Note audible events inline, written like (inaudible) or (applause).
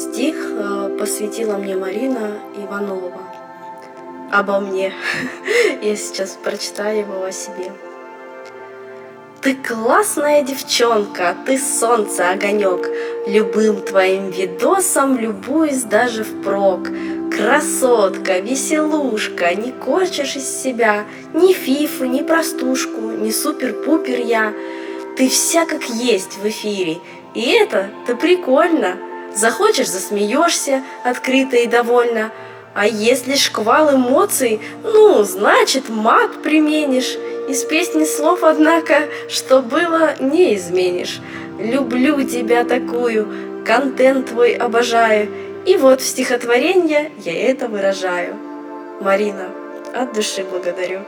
Стих э, посвятила мне Марина Иванова. Обо мне. (laughs) Я сейчас прочитаю его о себе. Ты классная девчонка, ты солнце, огонек. Любым твоим видосом любуюсь даже впрок. Красотка, веселушка, не корчишь из себя Ни фифу, ни простушку, ни супер-пупер я. Ты вся как есть в эфире, и это ты прикольно. Захочешь, засмеешься, открыто и довольно. А если шквал эмоций, ну, значит, мат применишь. Из песни слов, однако, что было, не изменишь. Люблю тебя такую, контент твой обожаю, и вот в стихотворение я это выражаю. Марина, от души благодарю.